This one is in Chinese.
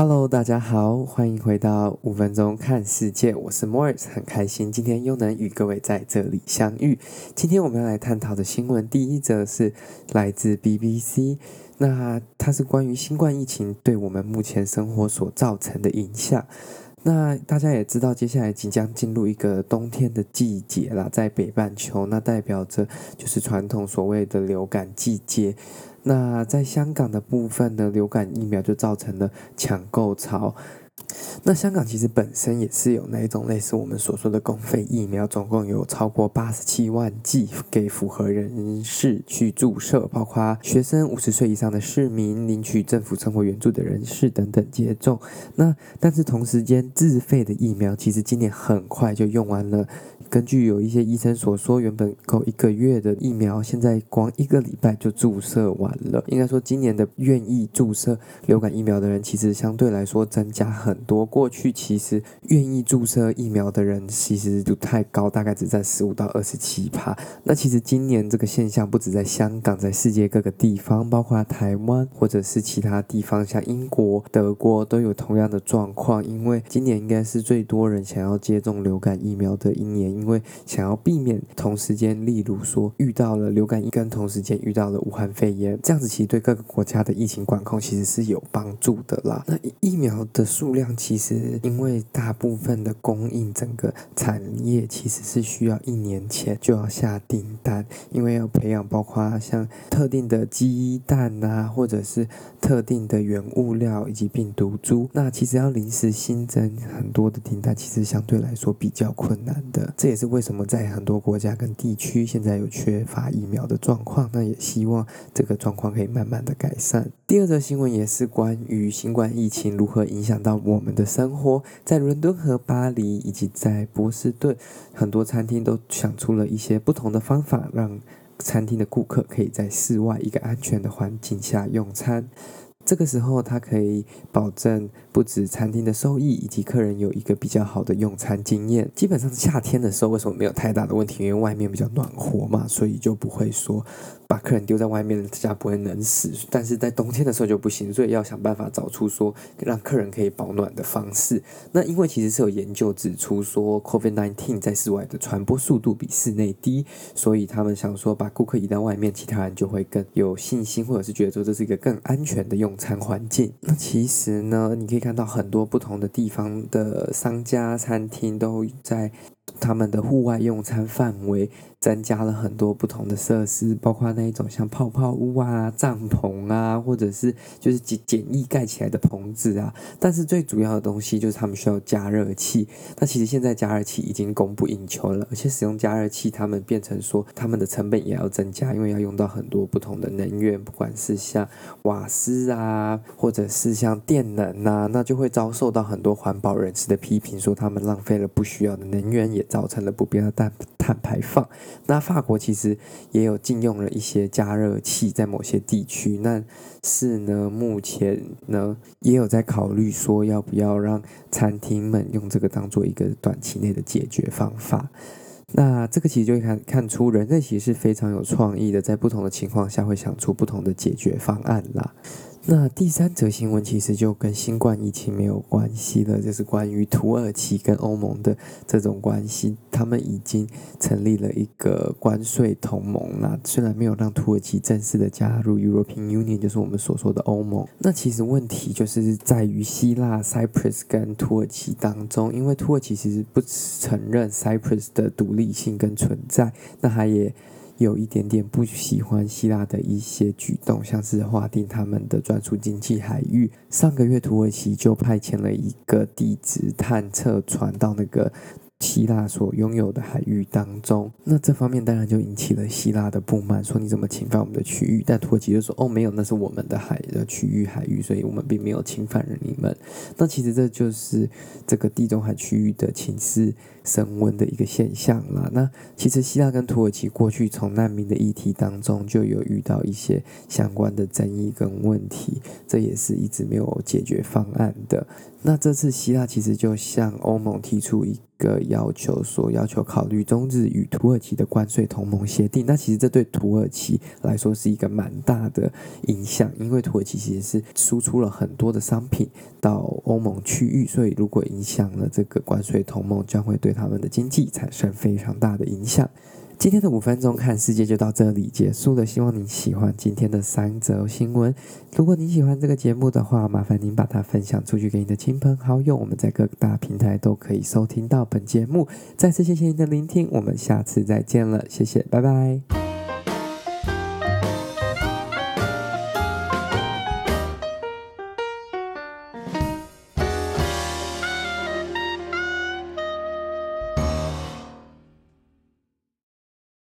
Hello，大家好，欢迎回到五分钟看世界，我是 Morris，很开心今天又能与各位在这里相遇。今天我们要来探讨的新闻，第一则是来自 BBC，那它是关于新冠疫情对我们目前生活所造成的影响。那大家也知道，接下来即将进入一个冬天的季节啦，在北半球，那代表着就是传统所谓的流感季节。那在香港的部分呢，流感疫苗就造成了抢购潮。那香港其实本身也是有那一种类似我们所说的公费疫苗，总共有超过八十七万剂给符合人士去注射，包括学生、五十岁以上的市民、领取政府生活援助的人士等等接种。那但是同时间自费的疫苗，其实今年很快就用完了。根据有一些医生所说，原本够一个月的疫苗，现在光一个礼拜就注射完了。应该说，今年的愿意注射流感疫苗的人，其实相对来说增加很多。过去其实愿意注射疫苗的人其实不太高，大概只在十五到二十七趴。那其实今年这个现象不止在香港，在世界各个地方，包括台湾或者是其他地方，像英国、德国都有同样的状况。因为今年应该是最多人想要接种流感疫苗的一年。因为想要避免同时间，例如说遇到了流感，一跟同时间遇到了武汉肺炎，这样子其实对各个国家的疫情管控其实是有帮助的啦。那疫苗的数量其实因为大部分的供应，整个产业其实是需要一年前就要下订单，因为要培养包括像特定的鸡蛋啊，或者是特定的原物料以及病毒株，那其实要临时新增很多的订单，其实相对来说比较困难的。这也是为什么在很多国家跟地区现在有缺乏疫苗的状况，那也希望这个状况可以慢慢的改善。第二则新闻也是关于新冠疫情如何影响到我们的生活，在伦敦和巴黎以及在波士顿，很多餐厅都想出了一些不同的方法，让餐厅的顾客可以在室外一个安全的环境下用餐。这个时候，它可以保证不止餐厅的收益，以及客人有一个比较好的用餐经验。基本上是夏天的时候，为什么没有太大的问题？因为外面比较暖和嘛，所以就不会说。把客人丢在外面，大家不会冷死。但是在冬天的时候就不行，所以要想办法找出说让客人可以保暖的方式。那因为其实是有研究指出说，COVID-19 在室外的传播速度比室内低，所以他们想说把顾客移到外面，其他人就会更有信心，或者是觉得说这是一个更安全的用餐环境。那其实呢，你可以看到很多不同的地方的商家、餐厅都在。他们的户外用餐范围增加了很多不同的设施，包括那一种像泡泡屋啊、帐篷啊，或者是就是简简易盖起来的棚子啊。但是最主要的东西就是他们需要加热器。那其实现在加热器已经供不应求了，而且使用加热器，他们变成说他们的成本也要增加，因为要用到很多不同的能源，不管是像瓦斯啊，或者是像电能啊，那就会遭受到很多环保人士的批评，说他们浪费了不需要的能源。也造成了不必要的碳碳排放。那法国其实也有禁用了一些加热器，在某些地区。但是呢，目前呢也有在考虑说，要不要让餐厅们用这个当做一个短期内的解决方法。那这个其实就看看出人类其实是非常有创意的，在不同的情况下会想出不同的解决方案啦。那第三则新闻其实就跟新冠疫情没有关系了，就是关于土耳其跟欧盟的这种关系。他们已经成立了一个关税同盟，那虽然没有让土耳其正式的加入 European Union，就是我们所说的欧盟。那其实问题就是在于希腊 Cyprus 跟土耳其当中，因为土耳其其实不承认 Cyprus 的独立性跟存在，那他也。有一点点不喜欢希腊的一些举动，像是划定他们的专属经济海域。上个月，土耳其就派遣了一个地质探测船到那个希腊所拥有的海域当中。那这方面当然就引起了希腊的不满，说你怎么侵犯我们的区域？但土耳其就说：“哦，没有，那是我们的海的区域海域，所以我们并没有侵犯了你们。”那其实这就是这个地中海区域的情势。升温的一个现象啦。那其实希腊跟土耳其过去从难民的议题当中就有遇到一些相关的争议跟问题，这也是一直没有解决方案的。那这次希腊其实就向欧盟提出一个要求，说要求考虑中日与土耳其的关税同盟协定。那其实这对土耳其来说是一个蛮大的影响，因为土耳其其实是输出了很多的商品到欧盟区域，所以如果影响了这个关税同盟，将会对他们的经济产生非常大的影响。今天的五分钟看世界就到这里结束了，希望你喜欢今天的三则新闻。如果你喜欢这个节目的话，麻烦您把它分享出去给你的亲朋好友。我们在各大平台都可以收听到本节目。再次谢谢您的聆听，我们下次再见了，谢谢，拜拜。